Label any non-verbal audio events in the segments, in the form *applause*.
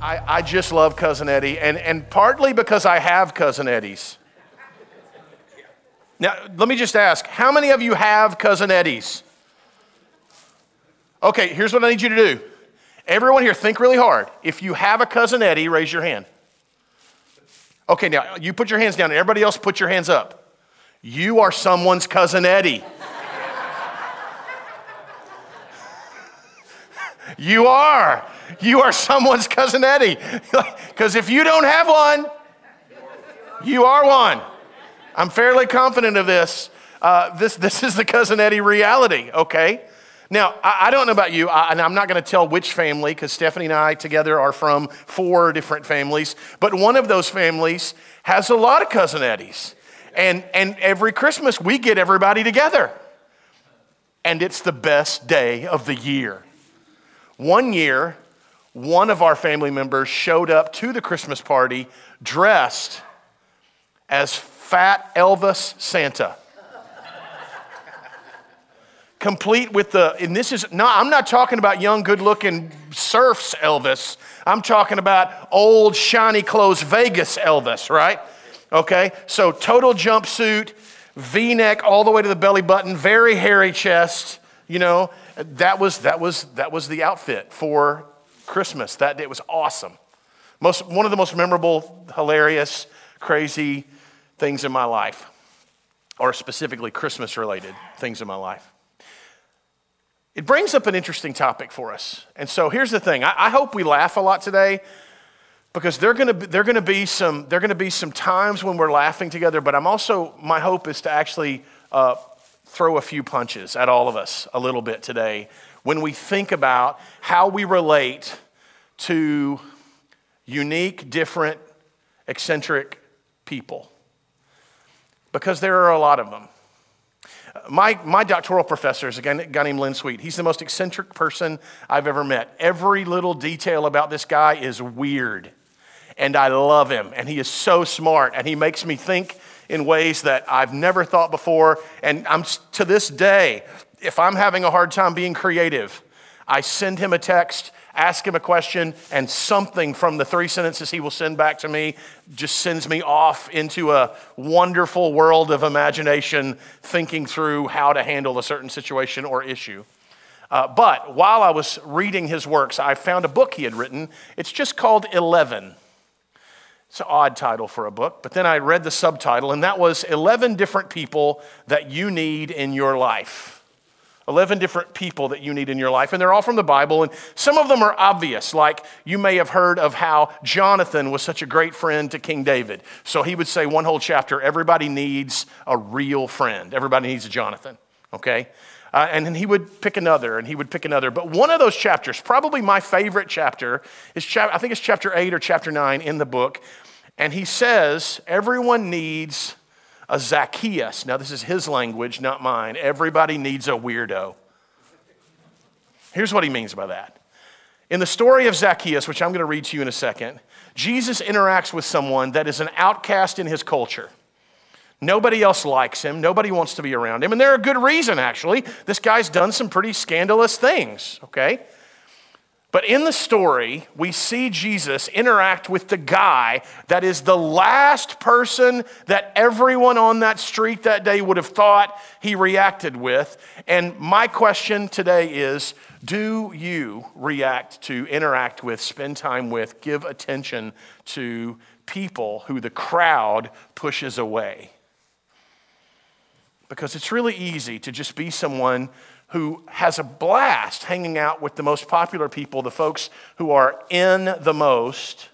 I, I just love Cousin Eddie, and, and partly because I have Cousin Eddies. Now, let me just ask how many of you have Cousin Eddies? Okay, here's what I need you to do. Everyone here, think really hard. If you have a Cousin Eddie, raise your hand. Okay, now you put your hands down, and everybody else put your hands up. You are someone's Cousin Eddie. *laughs* you are. You are someone's Cousin Eddie. *laughs* Because if you don't have one, you are one. I'm fairly confident of this. Uh, this, this is the Cousin Eddie reality, okay? Now, I, I don't know about you, I, and I'm not going to tell which family because Stephanie and I together are from four different families, but one of those families has a lot of Cousin Eddies. And, and every Christmas, we get everybody together. And it's the best day of the year. One year, one of our family members showed up to the Christmas party dressed as Fat Elvis Santa. Complete with the, and this is not, I'm not talking about young, good looking serfs Elvis. I'm talking about old, shiny clothes Vegas Elvis, right? Okay, so total jumpsuit, v neck all the way to the belly button, very hairy chest, you know. That was, that was, that was the outfit for Christmas. That day was awesome. Most, one of the most memorable, hilarious, crazy things in my life, or specifically Christmas related things in my life. It brings up an interesting topic for us. And so here's the thing I, I hope we laugh a lot today because there are going to be, some there are going to be some times when we're laughing together but i'm also my hope is to actually uh, throw a few punches at all of us a little bit today when we think about how we relate to unique different eccentric people because there are a lot of them my, my doctoral professor is a guy, named Len Sweet. He's the most eccentric person I've ever met. Every little detail about this guy is weird and I love him. And he is so smart, and he makes me think in ways that I've never thought before. And I'm to this day, if I'm having a hard time being creative, I send him a text, ask him a question, and something from the three sentences he will send back to me just sends me off into a wonderful world of imagination, thinking through how to handle a certain situation or issue. Uh, but while I was reading his works, I found a book he had written. It's just called Eleven. It's an odd title for a book, but then I read the subtitle, and that was 11 different people that you need in your life. 11 different people that you need in your life, and they're all from the Bible, and some of them are obvious, like you may have heard of how Jonathan was such a great friend to King David. So he would say one whole chapter everybody needs a real friend, everybody needs a Jonathan, okay? Uh, and then he would pick another and he would pick another. But one of those chapters, probably my favorite chapter, is chap- I think it's chapter 8 or chapter 9 in the book. And he says, everyone needs a Zacchaeus. Now, this is his language, not mine. Everybody needs a weirdo. Here's what he means by that. In the story of Zacchaeus, which I'm going to read to you in a second, Jesus interacts with someone that is an outcast in his culture. Nobody else likes him. Nobody wants to be around him. And there are good reason, actually. This guy's done some pretty scandalous things, okay? But in the story, we see Jesus interact with the guy that is the last person that everyone on that street that day would have thought he reacted with. And my question today is do you react to, interact with, spend time with, give attention to people who the crowd pushes away? because it's really easy to just be someone who has a blast hanging out with the most popular people, the folks who are in the most.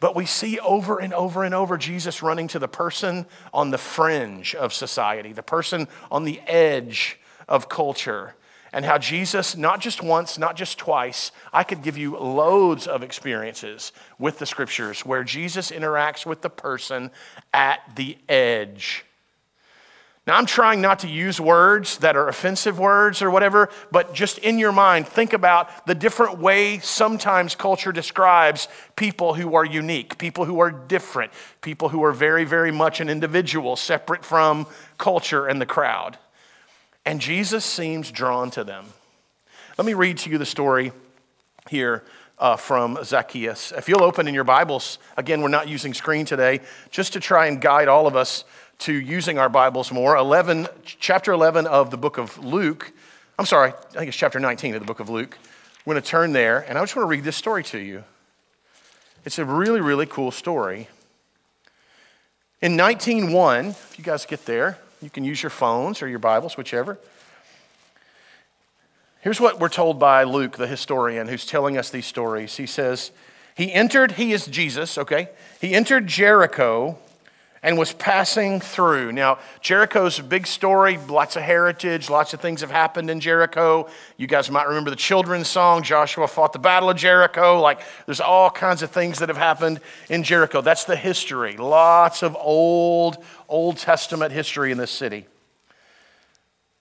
But we see over and over and over Jesus running to the person on the fringe of society, the person on the edge of culture, and how Jesus, not just once, not just twice, I could give you loads of experiences with the scriptures where Jesus interacts with the person at the edge now, I'm trying not to use words that are offensive words or whatever, but just in your mind, think about the different way sometimes culture describes people who are unique, people who are different, people who are very, very much an individual, separate from culture and the crowd. And Jesus seems drawn to them. Let me read to you the story here uh, from Zacchaeus. If you'll open in your Bibles, again, we're not using screen today, just to try and guide all of us to using our Bibles more. 11, chapter 11 of the book of Luke. I'm sorry, I think it's chapter 19 of the book of Luke. We're going to turn there, and I just want to read this story to you. It's a really, really cool story. In 1901, if you guys get there, you can use your phones or your Bibles, whichever. Here's what we're told by Luke, the historian, who's telling us these stories. He says, He entered, he is Jesus, okay? He entered Jericho and was passing through. Now, Jericho's a big story, lots of heritage, lots of things have happened in Jericho. You guys might remember the children's song, Joshua fought the Battle of Jericho. Like, there's all kinds of things that have happened in Jericho. That's the history. Lots of old, Old Testament history in this city.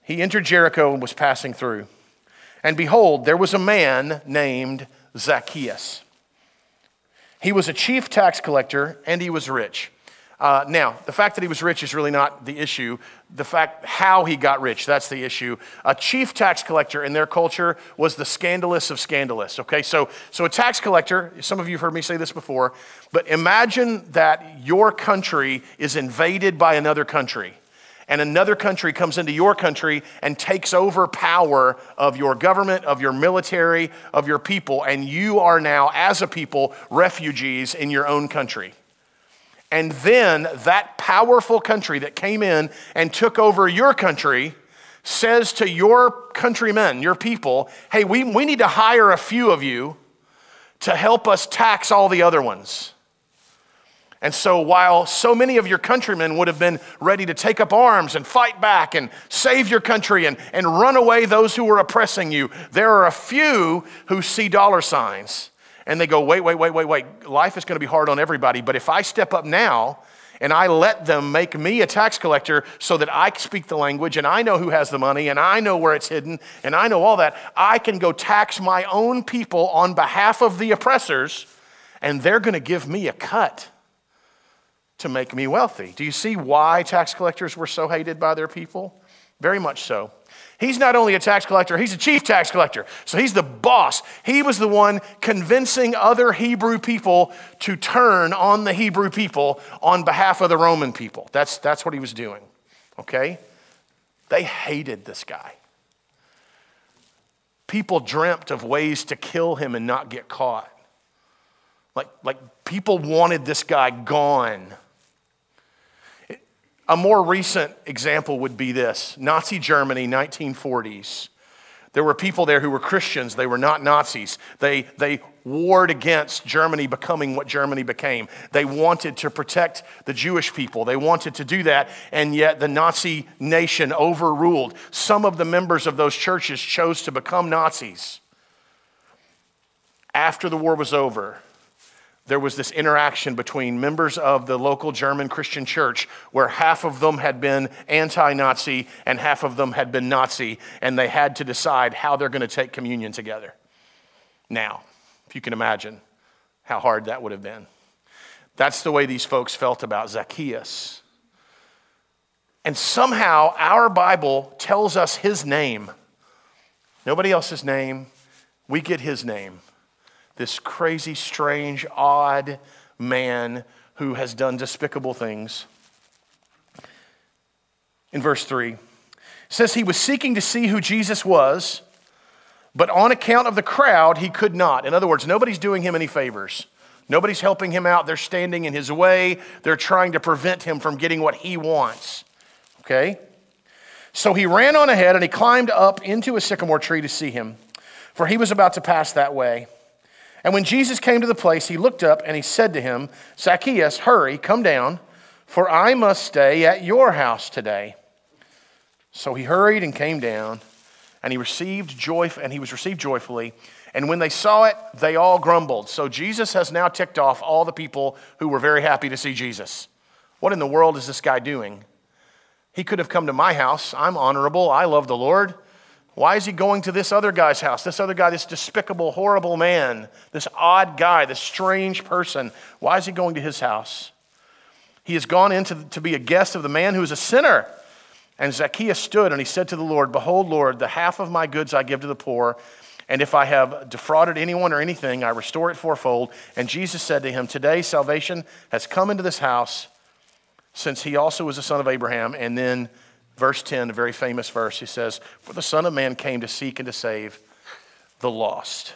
He entered Jericho and was passing through. And behold, there was a man named Zacchaeus. He was a chief tax collector and he was rich. Uh, now, the fact that he was rich is really not the issue. The fact how he got rich, that's the issue. A chief tax collector in their culture was the scandalous of scandalous. Okay, so, so a tax collector, some of you have heard me say this before, but imagine that your country is invaded by another country and another country comes into your country and takes over power of your government, of your military, of your people, and you are now, as a people, refugees in your own country. And then that powerful country that came in and took over your country says to your countrymen, your people, hey, we, we need to hire a few of you to help us tax all the other ones. And so, while so many of your countrymen would have been ready to take up arms and fight back and save your country and, and run away those who were oppressing you, there are a few who see dollar signs and they go, wait, wait, wait, wait, wait. Life is going to be hard on everybody, but if I step up now and I let them make me a tax collector so that I speak the language and I know who has the money and I know where it's hidden and I know all that, I can go tax my own people on behalf of the oppressors and they're going to give me a cut to make me wealthy. Do you see why tax collectors were so hated by their people? Very much so. He's not only a tax collector, he's a chief tax collector. So he's the boss. He was the one convincing other Hebrew people to turn on the Hebrew people on behalf of the Roman people. That's, that's what he was doing. Okay? They hated this guy. People dreamt of ways to kill him and not get caught. Like, like people wanted this guy gone. A more recent example would be this Nazi Germany, 1940s. There were people there who were Christians. They were not Nazis. They, they warred against Germany becoming what Germany became. They wanted to protect the Jewish people. They wanted to do that, and yet the Nazi nation overruled. Some of the members of those churches chose to become Nazis. After the war was over, there was this interaction between members of the local German Christian church where half of them had been anti Nazi and half of them had been Nazi, and they had to decide how they're going to take communion together. Now, if you can imagine how hard that would have been. That's the way these folks felt about Zacchaeus. And somehow our Bible tells us his name. Nobody else's name. We get his name this crazy, strange, odd man who has done despicable things. In verse 3, says he was seeking to see who Jesus was, but on account of the crowd, he could not. In other words, nobody's doing him any favors. Nobody's helping him out. They're standing in his way. They're trying to prevent him from getting what he wants. Okay? So he ran on ahead and he climbed up into a sycamore tree to see him, for he was about to pass that way. And when Jesus came to the place, he looked up and he said to him, Zacchaeus, hurry, come down, for I must stay at your house today. So he hurried and came down, and he received joy, and he was received joyfully. And when they saw it, they all grumbled. So Jesus has now ticked off all the people who were very happy to see Jesus. What in the world is this guy doing? He could have come to my house. I'm honorable. I love the Lord. Why is he going to this other guy's house? This other guy, this despicable, horrible man, this odd guy, this strange person. Why is he going to his house? He has gone in to, to be a guest of the man who is a sinner. And Zacchaeus stood and he said to the Lord, Behold, Lord, the half of my goods I give to the poor. And if I have defrauded anyone or anything, I restore it fourfold. And Jesus said to him, Today salvation has come into this house, since he also was a son of Abraham. And then, verse 10, a very famous verse, he says, For the Son of Man came to seek and to save the lost.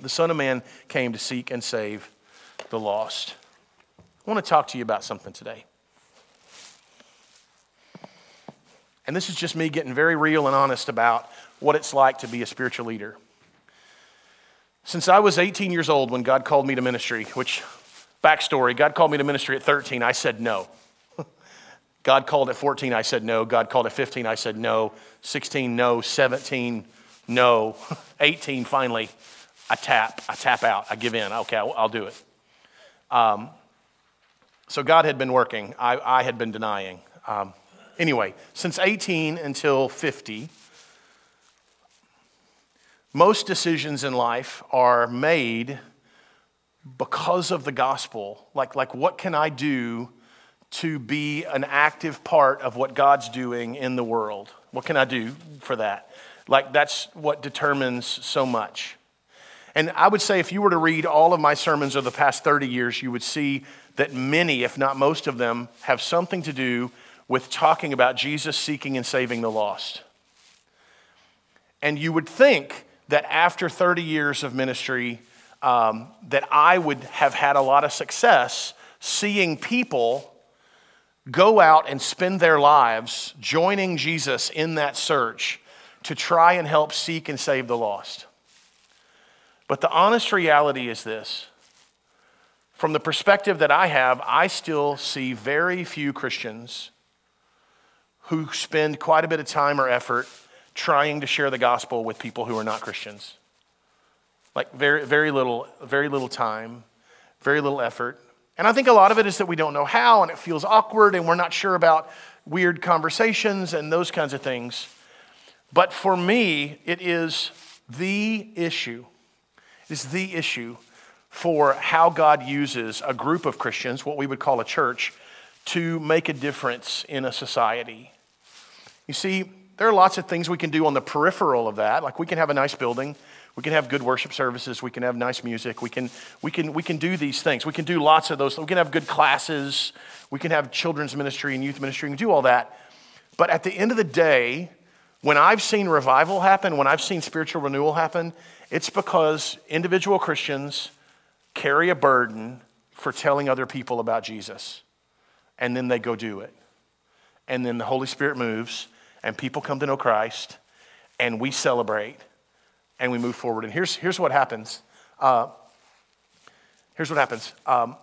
The Son of Man came to seek and save the lost. I want to talk to you about something today. And this is just me getting very real and honest about what it's like to be a spiritual leader. Since I was 18 years old when God called me to ministry, which, backstory, God called me to ministry at 13, I said no. God called at 14, I said no. God called at 15, I said no. 16, no. 17, no. 18, finally, I tap. I tap out. I give in. Okay, I'll, I'll do it. Um, so God had been working, I, I had been denying. Um, anyway, since 18 until 50, most decisions in life are made because of the gospel. Like, like what can I do to be an active part of what God's doing in the world? What can I do for that? Like, that's what determines so much. And I would say if you were to read all of my sermons of the past 30 years, you would see that many, if not most of them, have something to do with talking about Jesus seeking and saving the lost. And you would think that after 30 years of ministry, um, that I would have had a lot of success seeing people go out and spend their lives joining Jesus in that search to try and help seek and save the lost. But the honest reality is this from the perspective that I have, I still see very few Christians who spend quite a bit of time or effort trying to share the gospel with people who are not Christians. Like very, very little, very little time, very little effort. And I think a lot of it is that we don't know how and it feels awkward and we're not sure about weird conversations and those kinds of things. But for me, it is the issue. It is the issue for how God uses a group of Christians, what we would call a church, to make a difference in a society. You see, there are lots of things we can do on the peripheral of that. Like we can have a nice building, we can have good worship services, we can have nice music, we can, we can, we can do these things. We can do lots of those. We can have good classes, we can have children's ministry and youth ministry, we can do all that. But at the end of the day, when I've seen revival happen, when I've seen spiritual renewal happen, it's because individual Christians carry a burden for telling other people about Jesus. And then they go do it. And then the Holy Spirit moves and people come to know Christ, and we celebrate and we move forward. And here's, here's what happens. Uh, here's what happens. Um,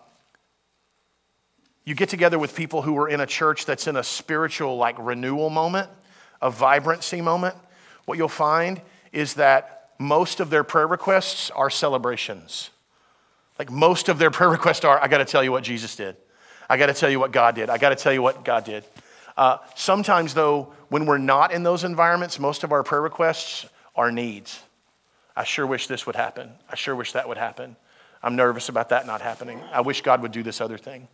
you get together with people who are in a church that's in a spiritual, like, renewal moment, a vibrancy moment. What you'll find is that most of their prayer requests are celebrations. Like, most of their *laughs* prayer requests are, I got to tell you what Jesus did. I got to tell you what God did. I got to tell you what God did. Uh, sometimes, though, when we're not in those environments, most of our prayer requests are needs. I sure wish this would happen. I sure wish that would happen. I'm nervous about that not happening. I wish God would do this other thing.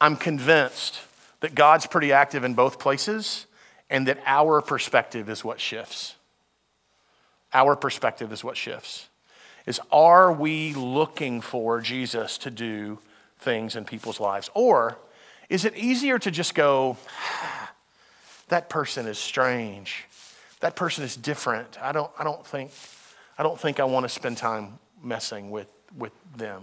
I'm convinced that God's pretty active in both places and that our perspective is what shifts. Our perspective is what shifts. Is are we looking for Jesus to do things in people's lives? Or is it easier to just go, ah, that person is strange. That person is different. I don't, I don't, think, I don't think I want to spend time messing with, with them.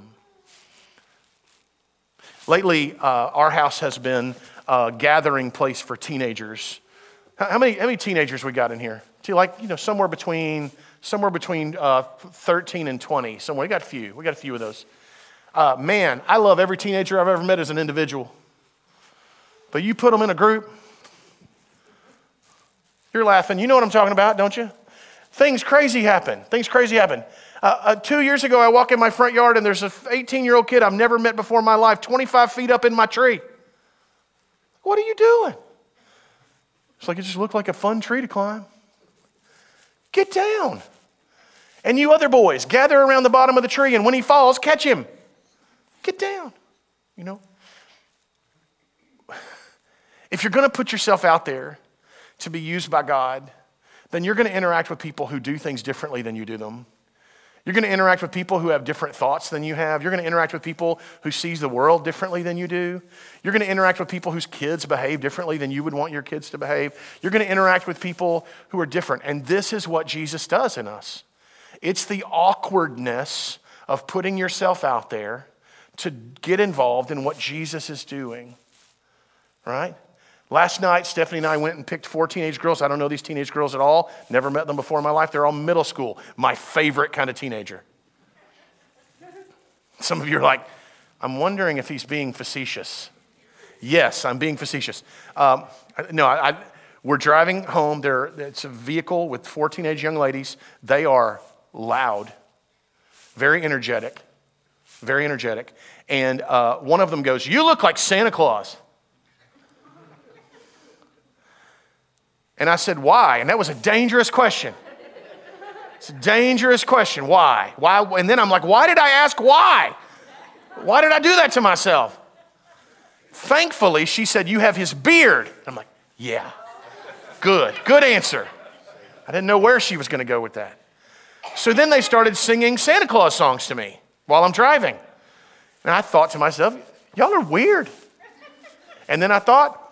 Lately, uh, our house has been a gathering place for teenagers. How many, how many teenagers we got in here? To like, you know, somewhere between, somewhere between uh, 13 and 20. Somewhere. We got a few. We got a few of those. Uh, man, I love every teenager I've ever met as an individual. But you put them in a group, you're laughing. You know what I'm talking about, don't you? Things crazy happen. Things crazy happen. Uh, uh, two years ago, I walk in my front yard and there's an 18 year old kid I've never met before in my life, 25 feet up in my tree. What are you doing? It's like it just looked like a fun tree to climb. Get down. And you other boys, gather around the bottom of the tree, and when he falls, catch him. Get down. You know? *sighs* if you're going to put yourself out there to be used by God, then you're going to interact with people who do things differently than you do them. You're going to interact with people who have different thoughts than you have. You're going to interact with people who sees the world differently than you do. You're going to interact with people whose kids behave differently than you would want your kids to behave. You're going to interact with people who are different. And this is what Jesus does in us. It's the awkwardness of putting yourself out there to get involved in what Jesus is doing. Right? Last night, Stephanie and I went and picked four teenage girls. I don't know these teenage girls at all. Never met them before in my life. They're all middle school. My favorite kind of teenager. Some of you are like, I'm wondering if he's being facetious. Yes, I'm being facetious. Um, no, I, I, we're driving home. There, it's a vehicle with four teenage young ladies. They are loud, very energetic, very energetic. And uh, one of them goes, You look like Santa Claus. And I said, Why? And that was a dangerous question. It's a dangerous question. Why? Why? And then I'm like, Why did I ask why? Why did I do that to myself? Thankfully, she said, You have his beard. I'm like, Yeah. Good. Good answer. I didn't know where she was going to go with that. So then they started singing Santa Claus songs to me while I'm driving. And I thought to myself, Y'all are weird. And then I thought,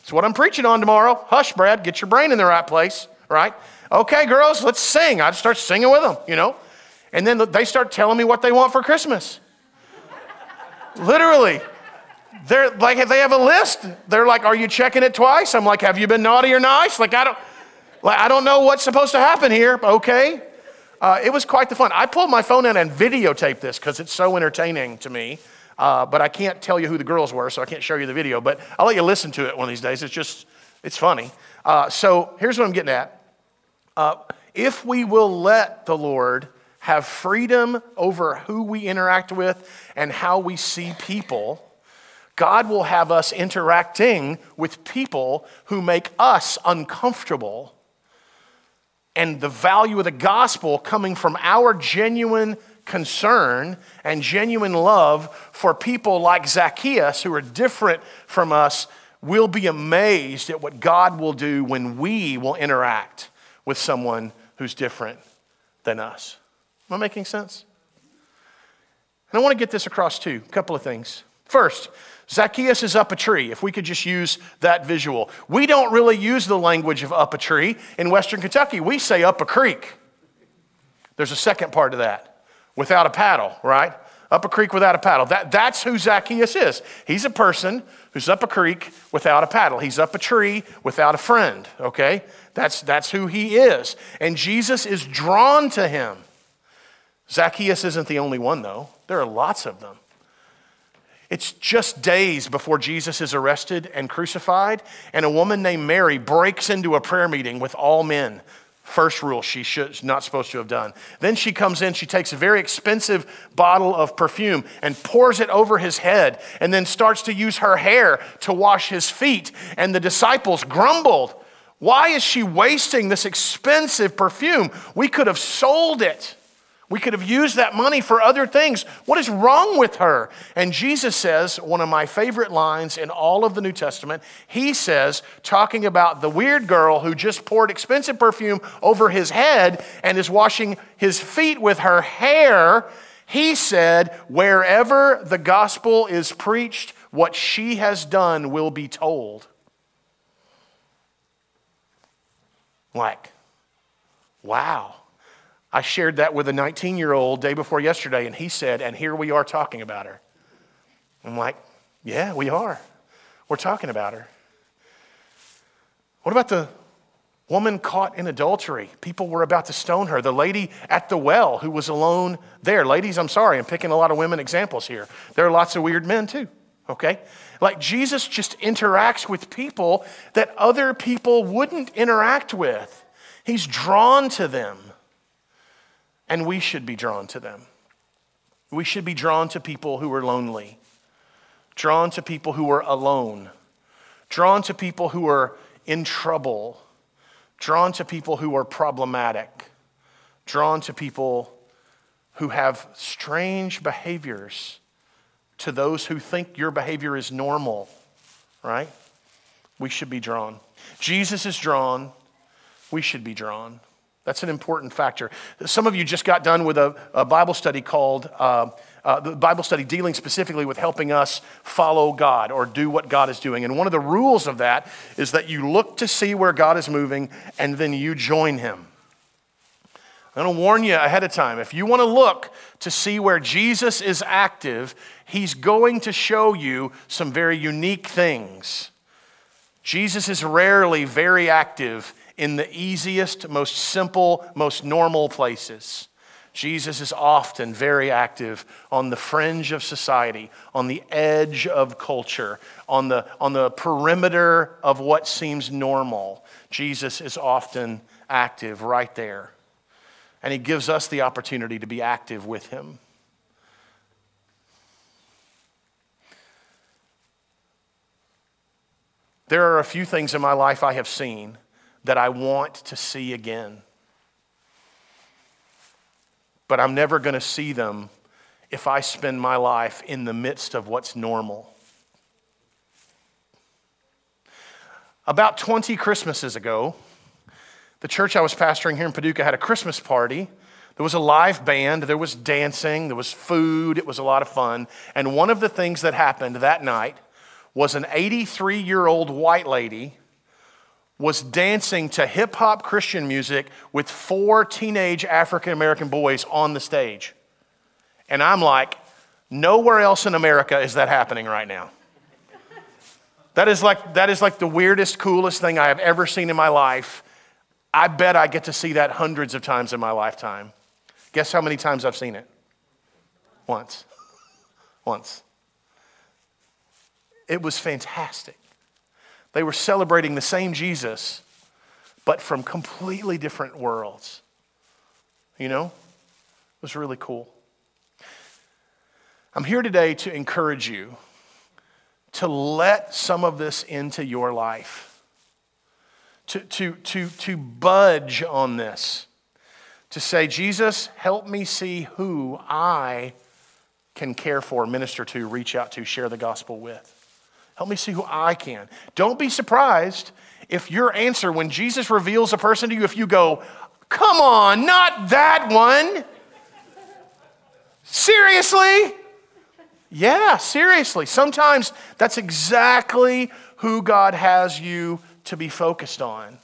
it's what I'm preaching on tomorrow. Hush, Brad, get your brain in the right place, right? Okay, girls, let's sing. I'd start singing with them, you know? And then they start telling me what they want for Christmas. Literally. They're like, they have a list. They're like, Are you checking it twice? I'm like, Have you been naughty or nice? Like, I don't, like, I don't know what's supposed to happen here. Okay. Uh, it was quite the fun. I pulled my phone out and videotaped this because it's so entertaining to me. Uh, but I can't tell you who the girls were, so I can't show you the video. But I'll let you listen to it one of these days. It's just, it's funny. Uh, so here's what I'm getting at. Uh, if we will let the Lord have freedom over who we interact with and how we see people, God will have us interacting with people who make us uncomfortable. And the value of the gospel coming from our genuine concern and genuine love for people like Zacchaeus who are different from us, we'll be amazed at what God will do when we will interact with someone who's different than us. Am I making sense? And I want to get this across too. A couple of things. First, Zacchaeus is up a tree, if we could just use that visual. We don't really use the language of up a tree in Western Kentucky. We say up a creek. There's a second part of that without a paddle, right? Up a creek without a paddle. That, that's who Zacchaeus is. He's a person who's up a creek without a paddle. He's up a tree without a friend, okay? That's, that's who he is. And Jesus is drawn to him. Zacchaeus isn't the only one, though. There are lots of them. It's just days before Jesus is arrested and crucified, and a woman named Mary breaks into a prayer meeting with all men First rule she should not supposed to have done. Then she comes in, she takes a very expensive bottle of perfume and pours it over his head and then starts to use her hair to wash his feet. And the disciples grumbled, Why is she wasting this expensive perfume? We could have sold it. We could have used that money for other things. What is wrong with her? And Jesus says, one of my favorite lines in all of the New Testament, he says, talking about the weird girl who just poured expensive perfume over his head and is washing his feet with her hair. He said, wherever the gospel is preached, what she has done will be told. Like, wow. I shared that with a 19 year old day before yesterday, and he said, and here we are talking about her. I'm like, yeah, we are. We're talking about her. What about the woman caught in adultery? People were about to stone her. The lady at the well who was alone there. Ladies, I'm sorry, I'm picking a lot of women examples here. There are lots of weird men too, okay? Like Jesus just interacts with people that other people wouldn't interact with, he's drawn to them. And we should be drawn to them. We should be drawn to people who are lonely, drawn to people who are alone, drawn to people who are in trouble, drawn to people who are problematic, drawn to people who have strange behaviors to those who think your behavior is normal, right? We should be drawn. Jesus is drawn we should be drawn. That's an important factor. Some of you just got done with a, a Bible study called uh, uh, the Bible study dealing specifically with helping us follow God or do what God is doing. And one of the rules of that is that you look to see where God is moving and then you join Him. I'm going to warn you ahead of time. If you want to look to see where Jesus is active, He's going to show you some very unique things. Jesus is rarely very active in the easiest, most simple, most normal places. Jesus is often very active on the fringe of society, on the edge of culture, on the, on the perimeter of what seems normal. Jesus is often active right there. And he gives us the opportunity to be active with him. There are a few things in my life I have seen that I want to see again but I'm never going to see them if I spend my life in the midst of what's normal. About 20 Christmases ago, the church I was pastoring here in Paducah had a Christmas party. There was a live band, there was dancing, there was food, it was a lot of fun. And one of the things that happened that night was an 83 year old white lady was dancing to hip hop Christian music with four teenage African American boys on the stage. And I'm like, nowhere else in America is that happening right now. That is like, that is like the weirdest, coolest thing I have ever seen in my life. I bet I get to see that hundreds of times in my lifetime. Guess how many times I've seen it? Once. *laughs* Once. It was fantastic. They were celebrating the same Jesus, but from completely different worlds. You know? It was really cool. I'm here today to encourage you to let some of this into your life, to, to, to, to budge on this, to say, Jesus, help me see who I can care for, minister to, reach out to, share the gospel with. Help me see who I can. Don't be surprised if your answer, when Jesus reveals a person to you, if you go, Come on, not that one. Seriously? Yeah, seriously. Sometimes that's exactly who God has you to be focused on.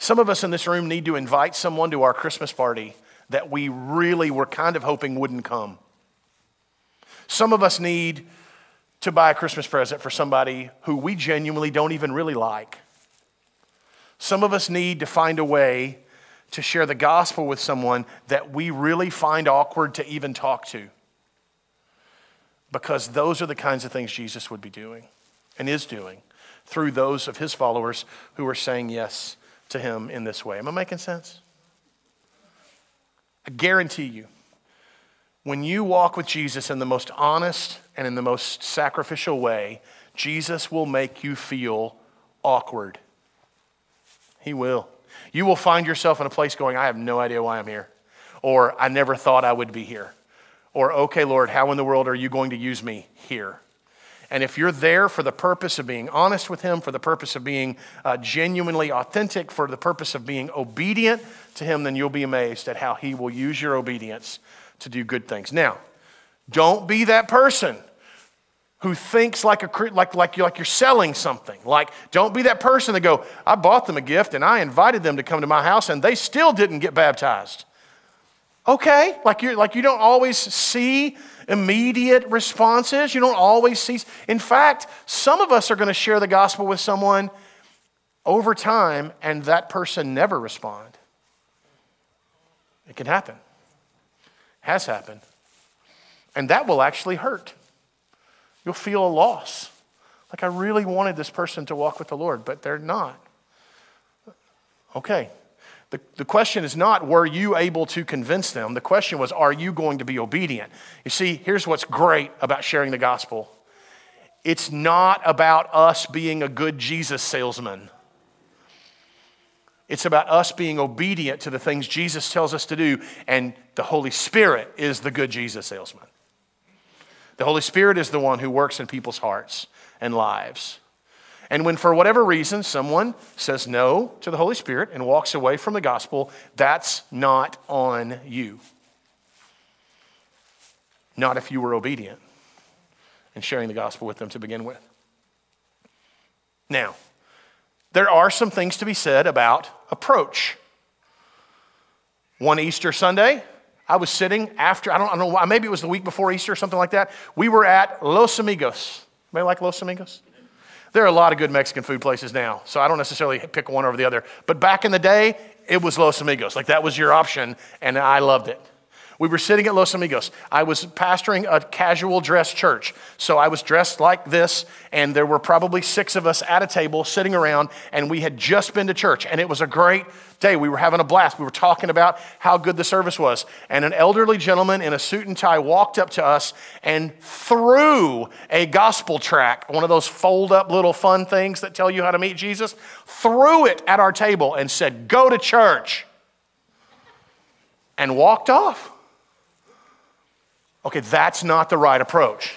Some of us in this room need to invite someone to our Christmas party that we really were kind of hoping wouldn't come. Some of us need to buy a Christmas present for somebody who we genuinely don't even really like. Some of us need to find a way to share the gospel with someone that we really find awkward to even talk to. Because those are the kinds of things Jesus would be doing and is doing through those of his followers who are saying yes to him in this way. Am I making sense? I guarantee you, when you walk with Jesus in the most honest and in the most sacrificial way, Jesus will make you feel awkward. He will. You will find yourself in a place going, I have no idea why I'm here. Or, I never thought I would be here. Or, okay, Lord, how in the world are you going to use me here? And if you're there for the purpose of being honest with Him, for the purpose of being uh, genuinely authentic, for the purpose of being obedient to Him, then you'll be amazed at how He will use your obedience to do good things. Now, don't be that person who thinks like, a, like, like, you're, like you're selling something. Like, don't be that person that go, I bought them a gift and I invited them to come to my house and they still didn't get baptized. Okay, like, you like you don't always see immediate responses. You don't always see. In fact, some of us are going to share the gospel with someone over time and that person never respond. It can happen has happened. And that will actually hurt. You'll feel a loss. Like, I really wanted this person to walk with the Lord, but they're not. Okay. The, the question is not, were you able to convince them? The question was, are you going to be obedient? You see, here's what's great about sharing the gospel it's not about us being a good Jesus salesman. It's about us being obedient to the things Jesus tells us to do, and the Holy Spirit is the good Jesus salesman. The Holy Spirit is the one who works in people's hearts and lives. And when, for whatever reason, someone says no to the Holy Spirit and walks away from the gospel, that's not on you. Not if you were obedient and sharing the gospel with them to begin with. Now, there are some things to be said about approach. One Easter Sunday, I was sitting after, I don't, I don't know, maybe it was the week before Easter or something like that. We were at Los Amigos. Anybody like Los Amigos? There are a lot of good Mexican food places now, so I don't necessarily pick one over the other. But back in the day, it was Los Amigos. Like that was your option, and I loved it. We were sitting at Los Amigos. I was pastoring a casual dress church. So I was dressed like this, and there were probably six of us at a table sitting around, and we had just been to church. And it was a great day. We were having a blast. We were talking about how good the service was. And an elderly gentleman in a suit and tie walked up to us and threw a gospel track, one of those fold up little fun things that tell you how to meet Jesus, threw it at our table and said, Go to church. And walked off. Okay, that's not the right approach.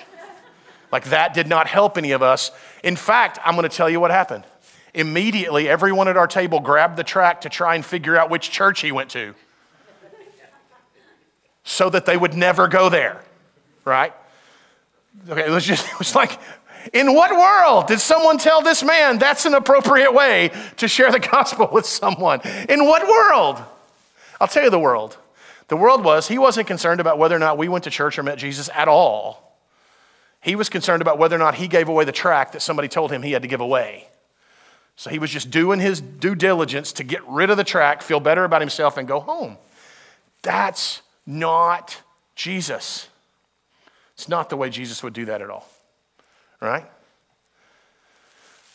Like, that did not help any of us. In fact, I'm going to tell you what happened. Immediately, everyone at our table grabbed the track to try and figure out which church he went to so that they would never go there, right? Okay, it was just, *laughs* it was like, in what world did someone tell this man that's an appropriate way to share the gospel with someone? In what world? I'll tell you the world. The world was, he wasn't concerned about whether or not we went to church or met Jesus at all. He was concerned about whether or not he gave away the track that somebody told him he had to give away. So he was just doing his due diligence to get rid of the track, feel better about himself, and go home. That's not Jesus. It's not the way Jesus would do that at all. Right?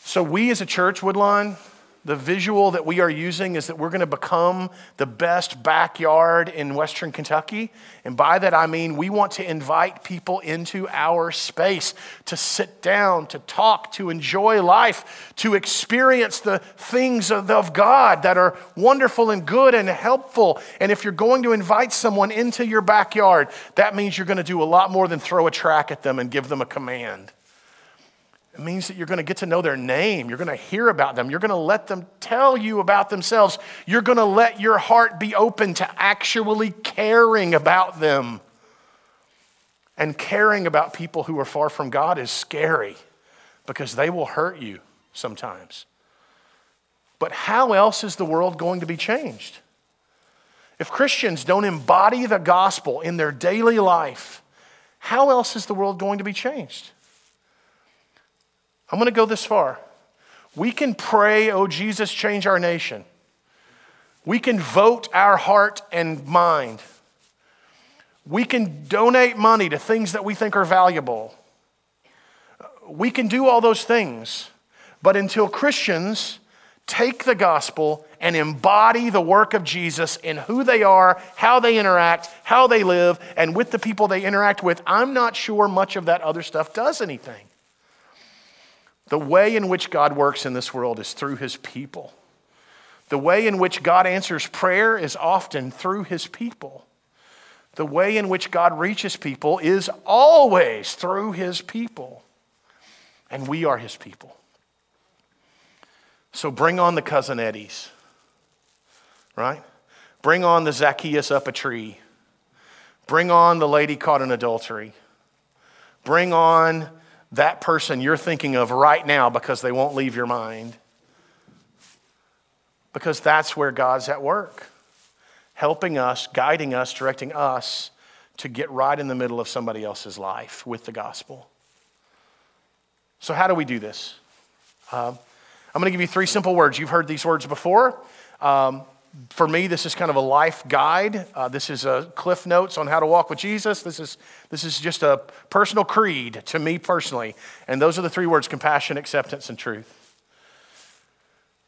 So, we as a church, Woodlawn, the visual that we are using is that we're going to become the best backyard in Western Kentucky. And by that, I mean we want to invite people into our space to sit down, to talk, to enjoy life, to experience the things of, of God that are wonderful and good and helpful. And if you're going to invite someone into your backyard, that means you're going to do a lot more than throw a track at them and give them a command. It means that you're going to get to know their name. You're going to hear about them. You're going to let them tell you about themselves. You're going to let your heart be open to actually caring about them. And caring about people who are far from God is scary because they will hurt you sometimes. But how else is the world going to be changed? If Christians don't embody the gospel in their daily life, how else is the world going to be changed? I'm going to go this far. We can pray, oh Jesus, change our nation. We can vote our heart and mind. We can donate money to things that we think are valuable. We can do all those things. But until Christians take the gospel and embody the work of Jesus in who they are, how they interact, how they live, and with the people they interact with, I'm not sure much of that other stuff does anything. The way in which God works in this world is through his people. The way in which God answers prayer is often through his people. The way in which God reaches people is always through his people. And we are his people. So bring on the cousin Eddies, right? Bring on the Zacchaeus up a tree. Bring on the lady caught in adultery. Bring on that person you're thinking of right now because they won't leave your mind. Because that's where God's at work, helping us, guiding us, directing us to get right in the middle of somebody else's life with the gospel. So, how do we do this? Um, I'm going to give you three simple words. You've heard these words before. Um, for me, this is kind of a life guide. Uh, this is a cliff notes on how to walk with Jesus. This is, this is just a personal creed to me personally. And those are the three words compassion, acceptance, and truth.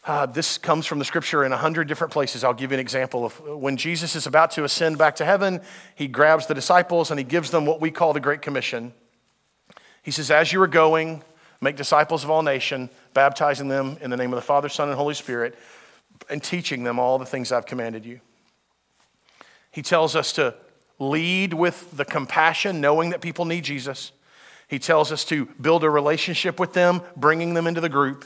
Uh, this comes from the scripture in a hundred different places. I'll give you an example of when Jesus is about to ascend back to heaven, he grabs the disciples and he gives them what we call the Great Commission. He says, As you are going, make disciples of all nations, baptizing them in the name of the Father, Son, and Holy Spirit and teaching them all the things I've commanded you. He tells us to lead with the compassion, knowing that people need Jesus. He tells us to build a relationship with them, bringing them into the group.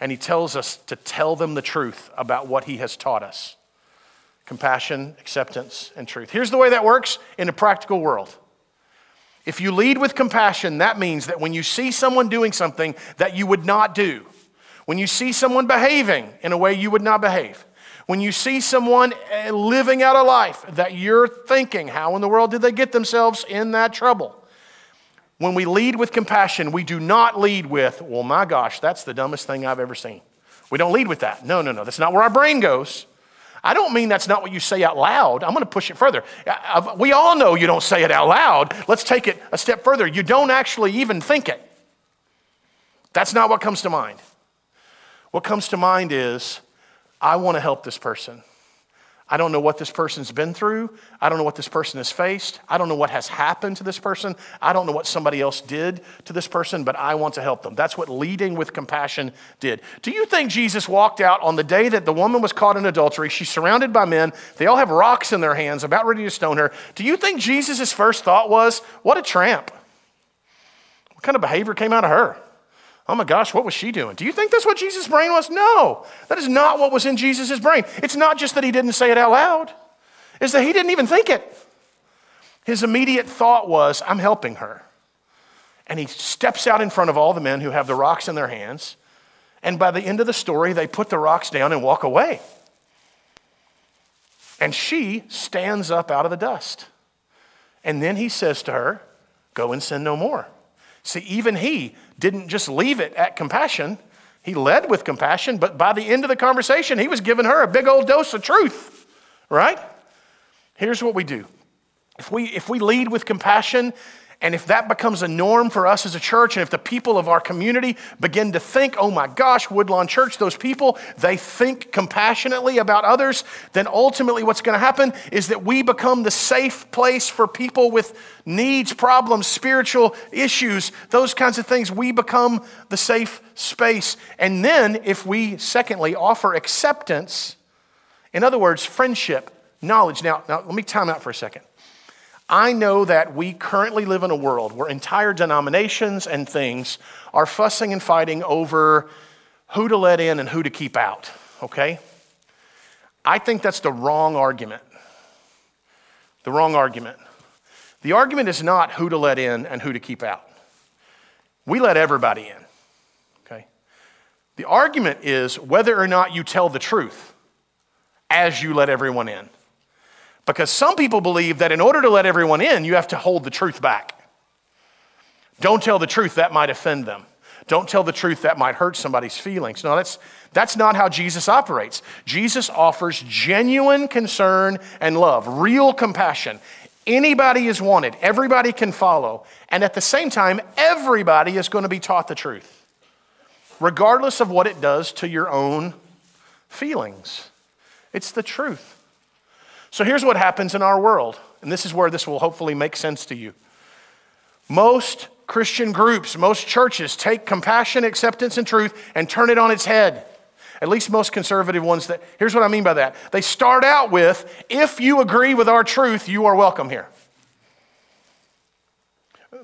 and he tells us to tell them the truth about what he has taught us compassion, acceptance, and truth. Here's the way that works in a practical world. If you lead with compassion, that means that when you see someone doing something that you would not do, when you see someone behaving in a way you would not behave, when you see someone eh, living out a life that you're thinking, how in the world did they get themselves in that trouble? When we lead with compassion, we do not lead with, well, my gosh, that's the dumbest thing I've ever seen. We don't lead with that. No, no, no. That's not where our brain goes. I don't mean that's not what you say out loud. I'm going to push it further. We all know you don't say it out loud. Let's take it a step further. You don't actually even think it. That's not what comes to mind. What comes to mind is, I want to help this person. I don't know what this person's been through. I don't know what this person has faced. I don't know what has happened to this person. I don't know what somebody else did to this person, but I want to help them. That's what leading with compassion did. Do you think Jesus walked out on the day that the woman was caught in adultery? She's surrounded by men. They all have rocks in their hands, about ready to stone her. Do you think Jesus' first thought was, What a tramp? What kind of behavior came out of her? Oh my gosh, what was she doing? Do you think that's what Jesus' brain was? No, that is not what was in Jesus' brain. It's not just that he didn't say it out loud, it's that he didn't even think it. His immediate thought was, I'm helping her. And he steps out in front of all the men who have the rocks in their hands. And by the end of the story, they put the rocks down and walk away. And she stands up out of the dust. And then he says to her, Go and sin no more. See, even he didn't just leave it at compassion. He led with compassion, but by the end of the conversation, he was giving her a big old dose of truth, right? Here's what we do if we, if we lead with compassion and if that becomes a norm for us as a church, and if the people of our community begin to think, oh my gosh, Woodlawn Church, those people, they think compassionately about others, then ultimately what's going to happen is that we become the safe place for people with needs, problems, spiritual issues, those kinds of things. We become the safe space. And then if we, secondly, offer acceptance, in other words, friendship, knowledge. Now, now let me time out for a second. I know that we currently live in a world where entire denominations and things are fussing and fighting over who to let in and who to keep out, okay? I think that's the wrong argument. The wrong argument. The argument is not who to let in and who to keep out. We let everybody in, okay? The argument is whether or not you tell the truth as you let everyone in. Because some people believe that in order to let everyone in, you have to hold the truth back. Don't tell the truth, that might offend them. Don't tell the truth, that might hurt somebody's feelings. No, that's, that's not how Jesus operates. Jesus offers genuine concern and love, real compassion. Anybody is wanted, everybody can follow. And at the same time, everybody is going to be taught the truth, regardless of what it does to your own feelings. It's the truth. So here's what happens in our world, and this is where this will hopefully make sense to you. Most Christian groups, most churches take compassion, acceptance, and truth and turn it on its head. At least most conservative ones that, here's what I mean by that. They start out with, if you agree with our truth, you are welcome here.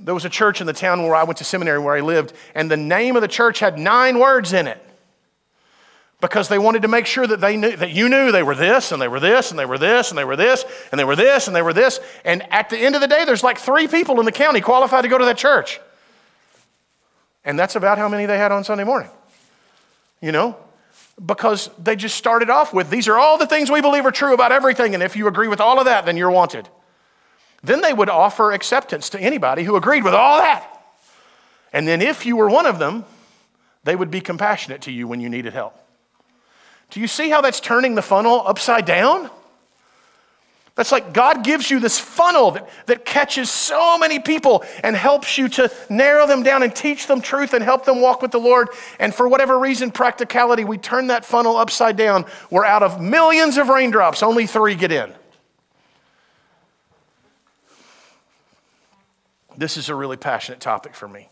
There was a church in the town where I went to seminary where I lived, and the name of the church had nine words in it because they wanted to make sure that they knew that you knew they were this and they were this and they were this and they were this and they were this and they were this. And at the end of the day there's like three people in the county qualified to go to that church. And that's about how many they had on sunday morning you know? Because they just started off with these are all the things we believe are true about everything and if you agree with all of that then you're wanted. Then they would offer acceptance to anybody who agreed with all that. And then if you were one of them they would be compassionate to you when you needed help do you see how that's turning the funnel upside down? That's like God gives you this funnel that, that catches so many people and helps you to narrow them down and teach them truth and help them walk with the Lord. And for whatever reason, practicality, we turn that funnel upside down We're out of millions of raindrops, only three get in. This is a really passionate topic for me.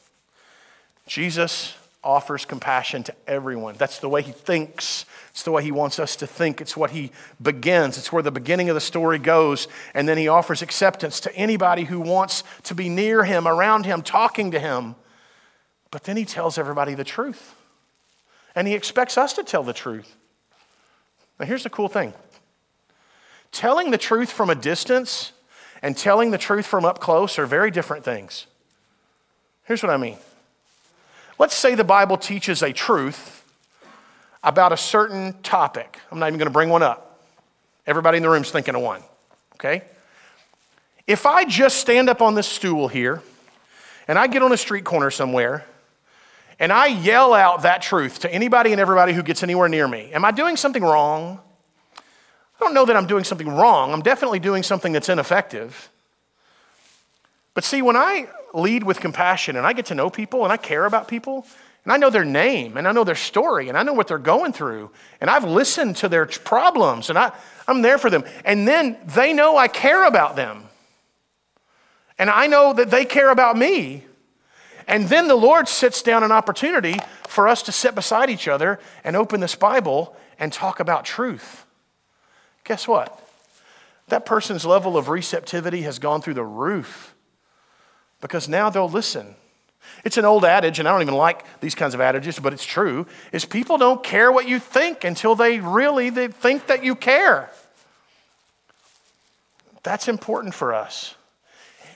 Jesus offers compassion to everyone. That's the way he thinks. It's the way he wants us to think. It's what he begins. It's where the beginning of the story goes. And then he offers acceptance to anybody who wants to be near him, around him, talking to him. But then he tells everybody the truth. And He expects us to tell the truth. Now, here's the cool thing telling the truth from a distance and telling the truth from up close are very different things. Here's what I mean. Let's say the Bible teaches a truth about a certain topic. I'm not even going to bring one up. Everybody in the room's thinking of one, okay? If I just stand up on this stool here and I get on a street corner somewhere and I yell out that truth to anybody and everybody who gets anywhere near me, am I doing something wrong? I don't know that I'm doing something wrong. I'm definitely doing something that's ineffective. But see, when I lead with compassion and I get to know people and I care about people and I know their name and I know their story and I know what they're going through and I've listened to their problems and I, I'm there for them. And then they know I care about them. And I know that they care about me. And then the Lord sits down an opportunity for us to sit beside each other and open this Bible and talk about truth. Guess what? That person's level of receptivity has gone through the roof because now they'll listen. It's an old adage, and I don't even like these kinds of adages, but it's true, is people don't care what you think until they really they think that you care. That's important for us.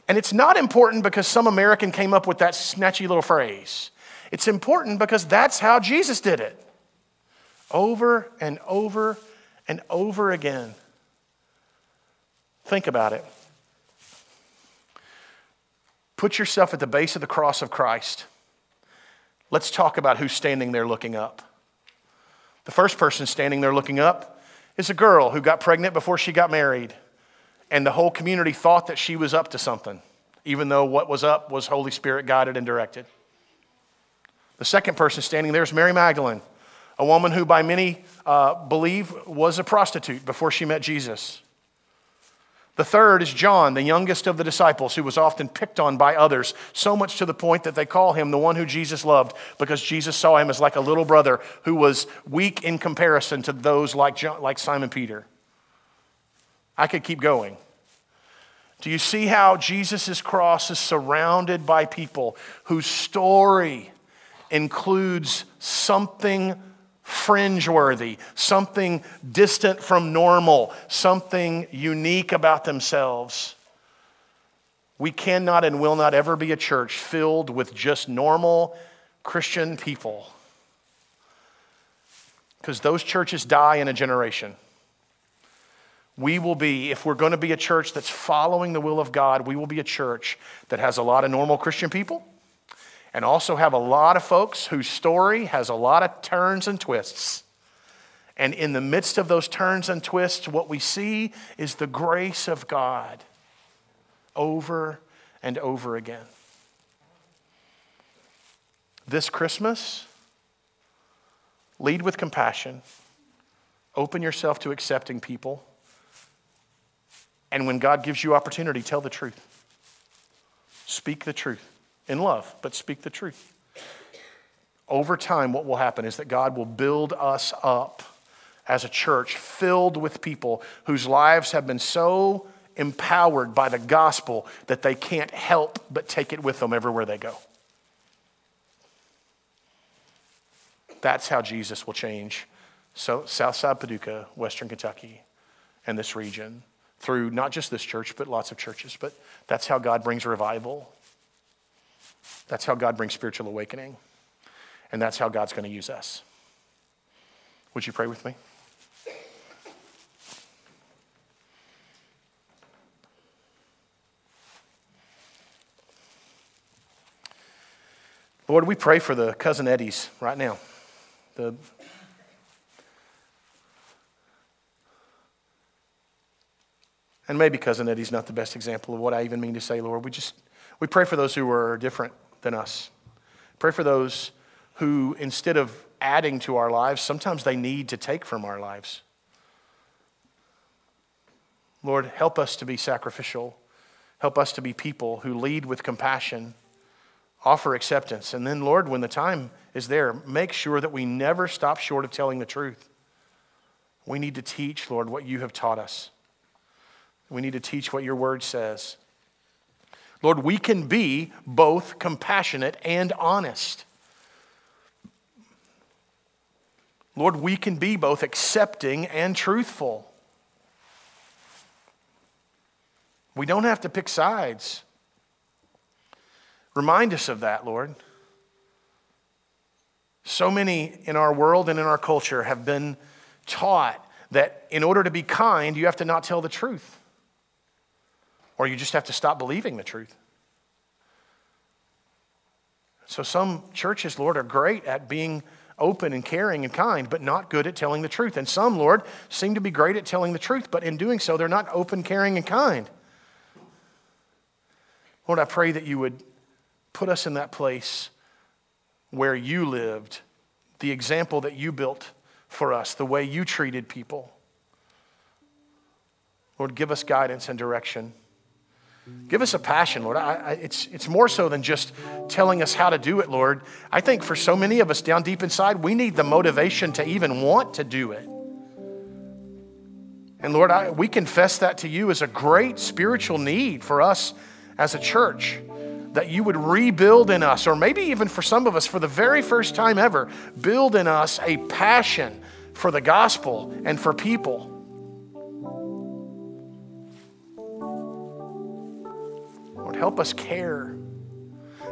And it's not important because some American came up with that snatchy little phrase. It's important because that's how Jesus did it. Over and over and over again. Think about it. Put yourself at the base of the cross of Christ. Let's talk about who's standing there looking up. The first person standing there looking up is a girl who got pregnant before she got married, and the whole community thought that she was up to something, even though what was up was Holy Spirit guided and directed. The second person standing there is Mary Magdalene a woman who, by many uh, believe, was a prostitute before she met Jesus. The third is John, the youngest of the disciples, who was often picked on by others, so much to the point that they call him the one who Jesus loved, because Jesus saw him as like a little brother who was weak in comparison to those like, John, like Simon Peter. I could keep going. Do you see how Jesus' cross is surrounded by people whose story includes something fringe worthy, something distant from normal, something unique about themselves. We cannot and will not ever be a church filled with just normal Christian people. Because those churches die in a generation. We will be, if we're going to be a church that's following the will of God, we will be a church that has a lot of normal Christian people and also have a lot of folks whose story has a lot of turns and twists. And in the midst of those turns and twists, what we see is the grace of God over and over again. This Christmas, lead with compassion, open yourself to accepting people, and when God gives you opportunity, tell the truth. Speak the truth in love, but speak the truth. Over time, what will happen is that God will build us up as a church filled with people whose lives have been so empowered by the gospel that they can't help but take it with them everywhere they go. That's how Jesus will change so, Southside Paducah, Western Kentucky, and this region through not just this church, but lots of churches. But that's how God brings revival that's how God brings spiritual awakening. And that's how God's going to use us. Would you pray with me? Lord, we pray for the cousin Eddies right now. The and maybe cousin Eddie's not the best example of what I even mean to say, Lord. We just we pray for those who are different than us. Pray for those who, instead of adding to our lives, sometimes they need to take from our lives. Lord, help us to be sacrificial. Help us to be people who lead with compassion, offer acceptance. And then, Lord, when the time is there, make sure that we never stop short of telling the truth. We need to teach, Lord, what you have taught us. We need to teach what your word says. Lord, we can be both compassionate and honest. Lord, we can be both accepting and truthful. We don't have to pick sides. Remind us of that, Lord. So many in our world and in our culture have been taught that in order to be kind, you have to not tell the truth, or you just have to stop believing the truth. So, some churches, Lord, are great at being open and caring and kind, but not good at telling the truth. And some, Lord, seem to be great at telling the truth, but in doing so, they're not open, caring, and kind. Lord, I pray that you would put us in that place where you lived, the example that you built for us, the way you treated people. Lord, give us guidance and direction. Give us a passion, Lord. I, I, it's, it's more so than just telling us how to do it, Lord. I think for so many of us down deep inside, we need the motivation to even want to do it. And Lord, I, we confess that to you as a great spiritual need for us as a church that you would rebuild in us, or maybe even for some of us, for the very first time ever, build in us a passion for the gospel and for people. Help us care.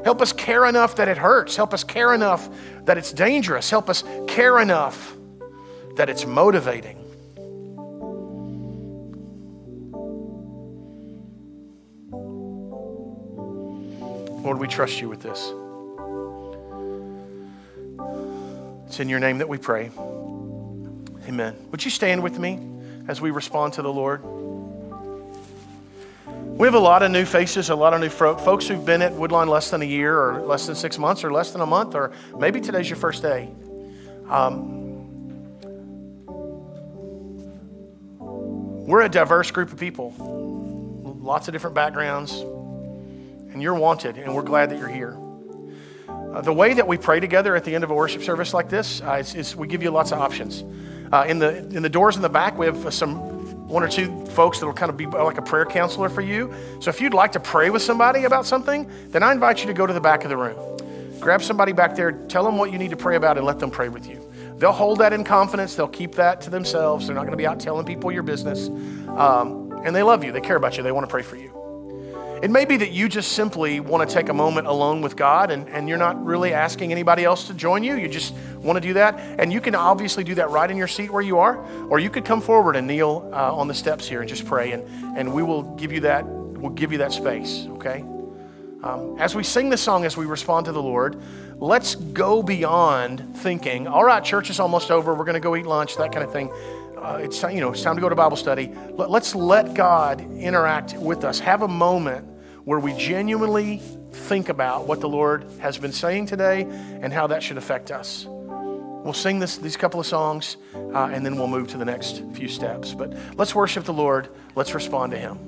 Help us care enough that it hurts. Help us care enough that it's dangerous. Help us care enough that it's motivating. Lord, we trust you with this. It's in your name that we pray. Amen. Would you stand with me as we respond to the Lord? We have a lot of new faces, a lot of new folks who've been at Woodlawn less than a year, or less than six months, or less than a month, or maybe today's your first day. Um, we're a diverse group of people, lots of different backgrounds, and you're wanted, and we're glad that you're here. Uh, the way that we pray together at the end of a worship service like this uh, is, is, we give you lots of options. Uh, in the in the doors in the back, we have some one or two folks that will kind of be like a prayer counselor for you. So if you'd like to pray with somebody about something, then I invite you to go to the back of the room. Grab somebody back there, tell them what you need to pray about, and let them pray with you. They'll hold that in confidence, they'll keep that to themselves. They're not going to be out telling people your business. Um, and they love you, they care about you, they want to pray for you. It may be that you just simply want to take a moment alone with God and, and you're not really asking anybody else to join you. You just want to do that. And you can obviously do that right in your seat where you are, or you could come forward and kneel uh, on the steps here and just pray, and, and we will give you that, we'll give you that space, okay? Um, as we sing this song, as we respond to the Lord, let's go beyond thinking, all right, church is almost over, we're going to go eat lunch, that kind of thing. Uh, it's, you know, it's time to go to Bible study. Let's let God interact with us. Have a moment where we genuinely think about what the Lord has been saying today and how that should affect us. We'll sing this, these couple of songs uh, and then we'll move to the next few steps. But let's worship the Lord. Let's respond to Him.